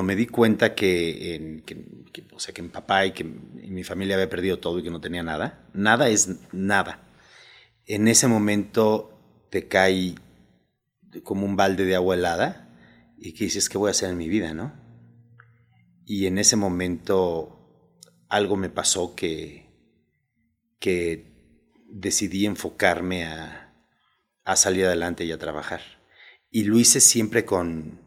Me di cuenta que, en, o sea, que mi papá y que mi familia había perdido todo y que no tenía nada. Nada es nada. En ese momento te cae como un balde de agua helada y que dices, ¿qué voy a hacer en mi vida, no? Y en ese momento algo me pasó que, que decidí enfocarme a, a salir adelante y a trabajar. Y lo hice siempre con...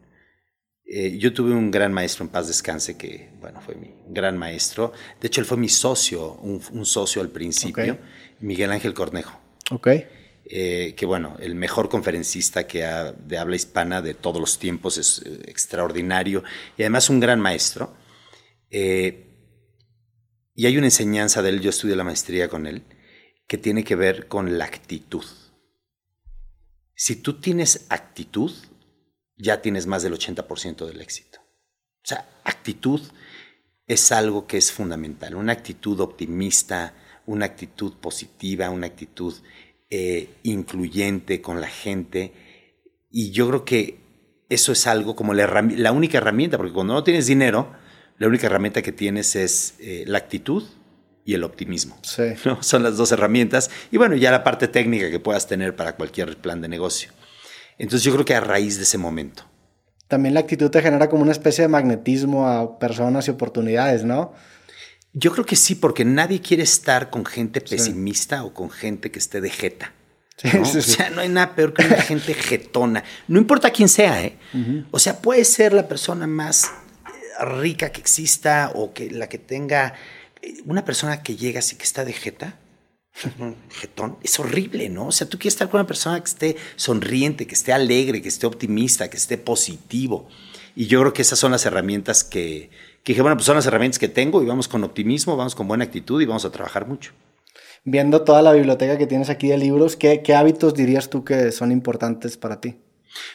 Eh, yo tuve un gran maestro en paz descanse que, bueno, fue mi gran maestro. De hecho, él fue mi socio, un, socio al principio, Miguel Ángel Cornejo. Ok. Eh, que bueno, el mejor conferencista que ha, de habla hispana de todos los tiempos, es eh, extraordinario y además un gran maestro. y hay una enseñanza de él, yo estudié la maestría con él, que tiene que ver con la actitud. Si tú tienes actitud, ya tienes más del 80% del éxito. O sea, actitud es algo que es fundamental, una actitud optimista, una actitud positiva, una actitud eh, incluyente con la gente. Y yo creo que eso es algo como la, la, única herramienta, porque cuando no tienes dinero, la única herramienta que tienes es eh, la actitud y el optimismo. Sí. ¿no? Son las dos herramientas. Y bueno, ya la parte técnica que puedas tener para cualquier plan de negocio. Entonces yo creo que a raíz de ese momento. También la actitud te genera como una especie de magnetismo a personas y oportunidades, ¿no? Yo creo que sí, porque nadie quiere estar con gente pesimista o con gente que esté de jeta. ¿no? o sea, no hay nada peor que una gente jetona. No importa quién sea, ¿eh? O sea, puede ser la persona más rica que exista o que la que tenga una persona que llega así que está de jeta, jetón, es horrible, ¿no? O sea, tú quieres estar con una persona que esté sonriente, que esté alegre, que esté optimista, que esté positivo. Y yo creo que esas son las herramientas que, que dije, bueno, pues son las herramientas que tengo y vamos con optimismo, vamos con buena actitud y vamos a trabajar mucho. Viendo toda la biblioteca que tienes aquí de libros, ¿qué, qué hábitos dirías tú que son importantes para ti?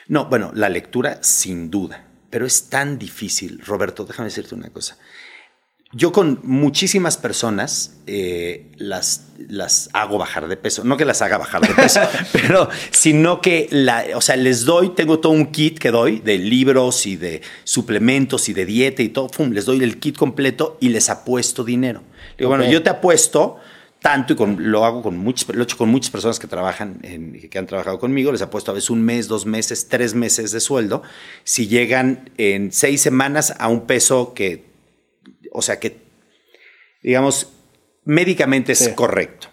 No, bueno, la lectura sin duda, pero es tan difícil. Roberto, déjame decirte una cosa. Yo con muchísimas personas eh, las, las hago bajar de peso. No que las haga bajar de peso, pero sino que la, o sea, les doy, tengo todo un kit que doy de libros y de suplementos y de dieta y todo. les doy el kit completo y les apuesto dinero. Digo, bueno, yo te apuesto tanto y con, lo hago con muchas, lo he hecho con muchas personas que trabajan, en, que han trabajado conmigo, les apuesto a veces un mes, dos meses, tres meses de sueldo. Si llegan en seis semanas a un peso que o sea que, digamos, médicamente es correcto.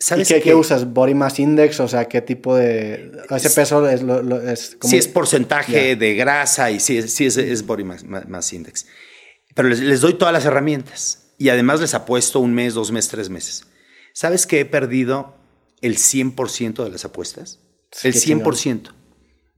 ¿Sabes ¿Y qué, usas? ¿Body Mass Index? O sea, ¿qué tipo de... Ese peso es, lo, es como... Sí, es porcentaje de grasa y sí, sí es, Body mass, Index. Pero les, doy todas las herramientas. Y además les apuesto un mes, dos meses, tres meses. ¿Sabes que he perdido el 100% de las apuestas? el 100%.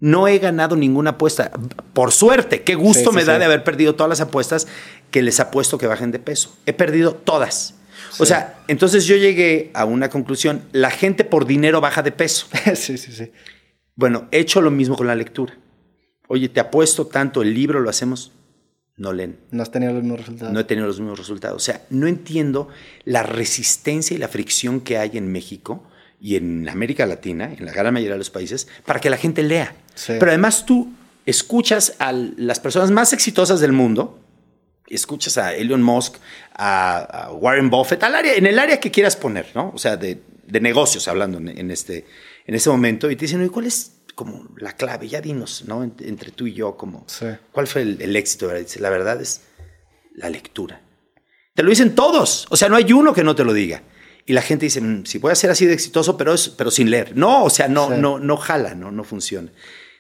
No he ganado ninguna apuesta. Por suerte, qué gusto me da de haber perdido todas las apuestas que les apuesto que bajen de peso. He perdido todas. O sea, entonces yo llegué a una conclusión. La gente por dinero baja de peso. sí, sí, sí. Bueno, he hecho lo mismo con la lectura. Oye, te apuesto tanto, el libro lo hacemos. No leen. No has tenido los mismos resultados. No he tenido los mismos resultados. O sea, no entiendo la resistencia y la fricción que hay en México y en América Latina, en la gran mayoría de los países, para que la gente lea. Pero además tú escuchas a las personas más exitosas del mundo, escuchas a Elon Musk, a, Warren Buffett, al área, en el área que quieras poner, ¿no? O sea, de, negocios hablando en, este, en este momento, y te dicen, ¿cuál es como la clave? Ya dinos, ¿no? Entre tú y yo, como, ¿cuál fue el, éxito? la verdad es la lectura. Te lo dicen todos, o sea, no hay uno que no te lo diga. Y la gente dice, mm, si voy a ser así de exitoso, pero, es, pero sin leer. No, o sea, no, no, no jala, no, no funciona.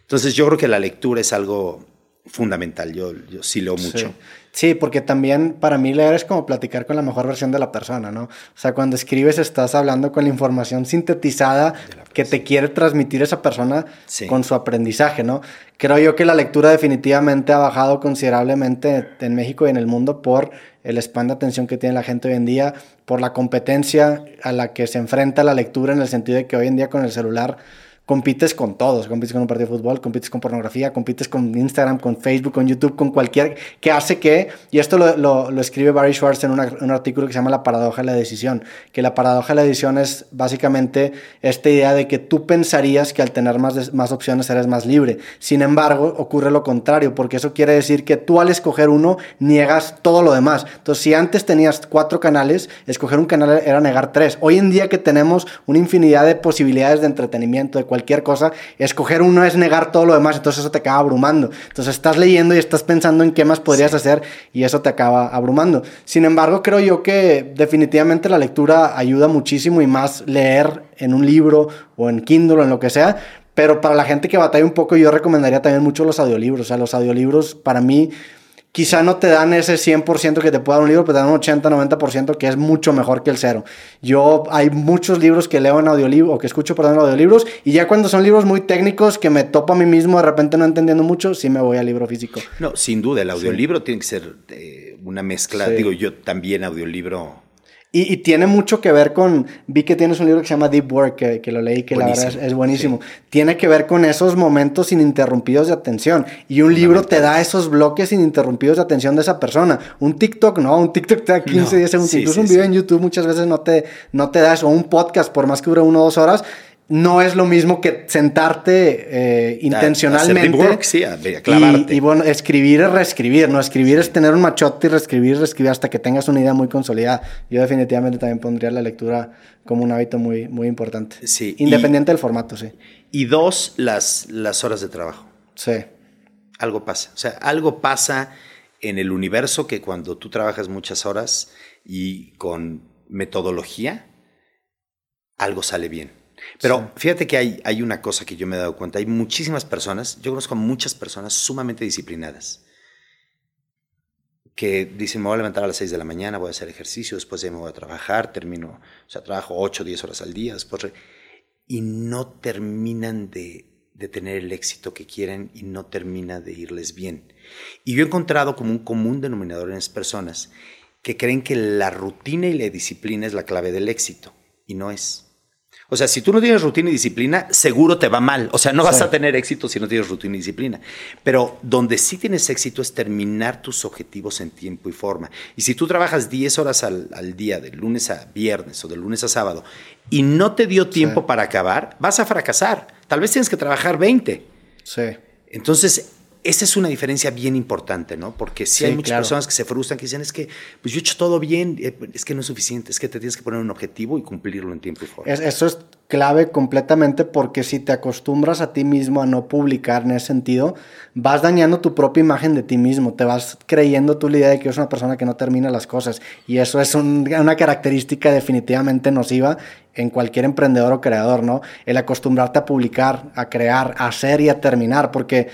Entonces yo creo que la lectura es algo fundamental. Yo, yo sí leo mucho. Sí. porque también para mí leer es como platicar con la mejor versión de la persona, ¿no? O sea, cuando escribes estás hablando con la información sintetizada que te quiere transmitir esa persona con su aprendizaje, ¿no? Creo yo que la lectura definitivamente ha bajado considerablemente en México y en el mundo por el span de atención que tiene la gente hoy en día, por la competencia a la que se enfrenta la lectura en el sentido de que hoy en día con el celular compites con todos, compites con un partido de fútbol, compites con pornografía, compites con Instagram, con Facebook, con YouTube, con cualquier, que hace que, y esto lo, lo, escribe Barry Schwartz en un artículo que se llama La paradoja de la decisión, que la paradoja de la decisión es básicamente esta idea de que tú pensarías que al tener más, más opciones eres más libre, sin embargo ocurre lo contrario, porque eso quiere decir que tú al escoger uno niegas todo lo demás, entonces si antes tenías cuatro canales, escoger un canal era negar tres, hoy en día que tenemos una infinidad de posibilidades de entretenimiento, de cualquier cualquier cosa, escoger uno es negar todo lo demás, entonces eso te acaba abrumando. Entonces estás leyendo y estás pensando en qué más podrías hacer y eso te acaba abrumando. Sin embargo, creo yo que definitivamente la lectura ayuda muchísimo y más leer en un libro o en Kindle o en lo que sea, pero para la gente que batalla un poco, yo recomendaría también mucho los audiolibros. O sea, los audiolibros para mí quizá no te dan ese 100% que te puede dar un libro, pero te dan un 80-90% que es mucho mejor que el cero. Yo hay muchos libros que leo en audiolibro o que escucho perdón, en audiolibros y ya cuando son libros muy técnicos que me topo a mí mismo de repente no entendiendo mucho, sí me voy al libro físico. No, sin duda, el audiolibro tiene que ser eh, una mezcla. Digo, yo también audiolibro y, tiene mucho que ver con, vi que tienes un libro que se llama Deep Work, que, lo leí, que la verdad es, buenísimo. Tiene que ver con esos momentos ininterrumpidos de atención. Y un libro te da esos bloques ininterrumpidos de atención de esa persona. Un TikTok, no, un TikTok te da 15, 10 segundos. Incluso un video en YouTube muchas veces no te, no te da eso. O un podcast, por más que dure uno o dos horas, no es lo mismo que sentarte eh, intencionalmente. sí, a, Y, bueno, escribir es reescribir, ¿no? Escribir es tener un machote y reescribir, reescribir hasta que tengas una idea muy consolidada. Yo definitivamente también pondría la lectura como un hábito muy, muy importante. Sí. Independiente del formato, sí. Y dos, las, las horas de trabajo. Sí. Algo pasa. O sea, algo pasa en el universo que cuando tú trabajas muchas horas y con metodología, algo sale bien. Pero fíjate que hay, hay una cosa que yo me he dado cuenta. Hay muchísimas personas, yo conozco a muchas personas sumamente disciplinadas que dicen, me voy a levantar a las 6 de la mañana, voy a hacer ejercicio, después ya me voy a trabajar, termino, o sea, trabajo 8 o 10 horas al día, después... Y no terminan de, de tener el éxito que quieren y no termina de irles bien. Y yo he encontrado como un común denominador en esas personas que creen que la rutina y la disciplina es la clave del éxito, y no es. O sea, si tú no tienes rutina y disciplina, seguro te va mal. O sea, no vas a tener éxito si no tienes rutina y disciplina. Pero donde sí tienes éxito es terminar tus objetivos en tiempo y forma. Y si tú trabajas 10 horas al, día, de lunes a viernes o de lunes a sábado, y no te dio tiempo para acabar, vas a fracasar. Tal vez tienes que trabajar 20. Sí. Entonces, esa es una diferencia bien importante, ¿no? Porque si hay muchas personas que se frustran, que dicen, es que pues yo he hecho todo bien, eh, es que no es suficiente, es que te tienes que poner un objetivo y cumplirlo en tiempo y forma. eso es clave completamente porque si te acostumbras a ti mismo a no publicar en ese sentido, vas dañando tu propia imagen de ti mismo, te vas creyendo tú la idea de que eres una persona que no termina las cosas y eso es una característica definitivamente nociva en cualquier emprendedor o creador, ¿no? El acostumbrarte a publicar, a crear, a hacer y a terminar, porque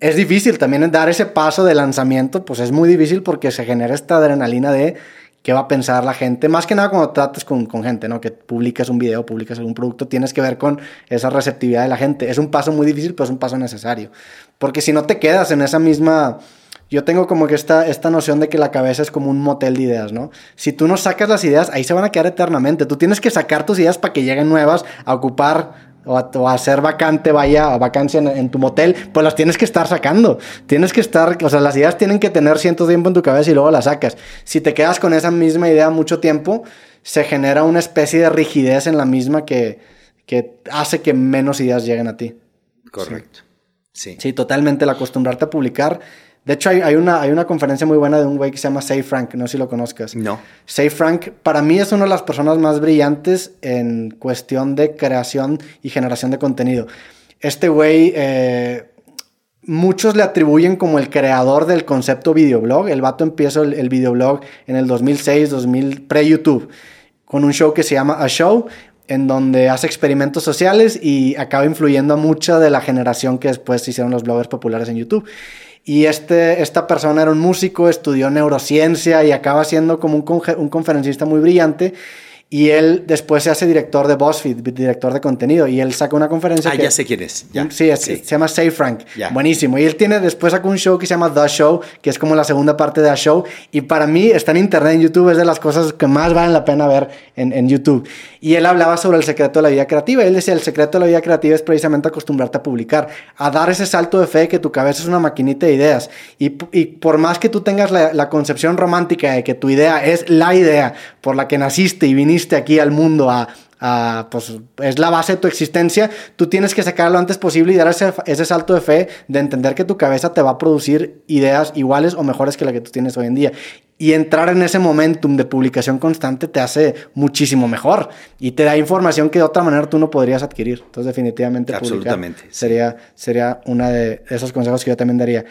es difícil también dar ese paso de lanzamiento, pues es muy difícil porque se genera esta adrenalina de qué va a pensar la gente. Más que nada cuando tratas con, con, gente, ¿no? Que publicas un video, publicas algún producto, tienes que ver con esa receptividad de la gente. Es un paso muy difícil, pero es un paso necesario. Porque si no te quedas en esa misma... Yo tengo como que esta, esta noción de que la cabeza es como un motel de ideas, ¿no? Si tú no sacas las ideas, ahí se van a quedar eternamente. Tú tienes que sacar tus ideas para que lleguen nuevas a ocupar o a, hacer vacante, vaya, a vacancia en, tu motel, pues las tienes que estar sacando. Tienes que estar, o sea, las ideas tienen que tener cierto tiempo en tu cabeza y luego las sacas. Si te quedas con esa misma idea mucho tiempo, se genera una especie de rigidez en la misma que, que hace que menos ideas lleguen a ti. Correcto. Sí. Sí, totalmente. El acostumbrarte a publicar de hecho, hay, una, hay una conferencia muy buena de un güey que se llama Say Frank, no sé si lo conozcas. No. Say Frank, para mí es una de las personas más brillantes en cuestión de creación y generación de contenido. Este güey, eh, muchos le atribuyen como el creador del concepto videoblog. El vato empieza el, el videoblog en el 2006, 2000, pre-YouTube, con un show que se llama A Show en donde hace experimentos sociales y acaba influyendo a mucha de la generación que después hicieron los bloggers populares en YouTube. Y este, esta persona era un músico, estudió neurociencia y acaba siendo como un, un conferencista muy brillante. Y él después se hace director de BuzzFeed, director de contenido. Y él saca una conferencia. Ah, ya sé quién es. Ya. Sí, se llama Say Frank. Buenísimo. Y él tiene después sacó un show que se llama The Show, que es como la segunda parte de The Show. Y para mí está en internet, en YouTube, es de las cosas que más valen la pena ver en, en YouTube. Y él hablaba sobre el secreto de la vida creativa. Él decía: el secreto de la vida creativa es precisamente acostumbrarte a publicar, a dar ese salto de fe que tu cabeza es una maquinita de ideas. Y, y por más que tú tengas la, la concepción romántica de que tu idea es la idea por la que naciste y viniste aquí al mundo a, pues es la base de tu existencia, tú tienes que sacarlo lo antes posible y dar ese, ese, salto de fe de entender que tu cabeza te va a producir ideas iguales o mejores que la que tú tienes hoy en día. Y entrar en ese momentum de publicación constante te hace muchísimo mejor y te da información que de otra manera tú no podrías adquirir. Entonces definitivamente Absolutamente, sería, sería una de esos consejos que yo también daría.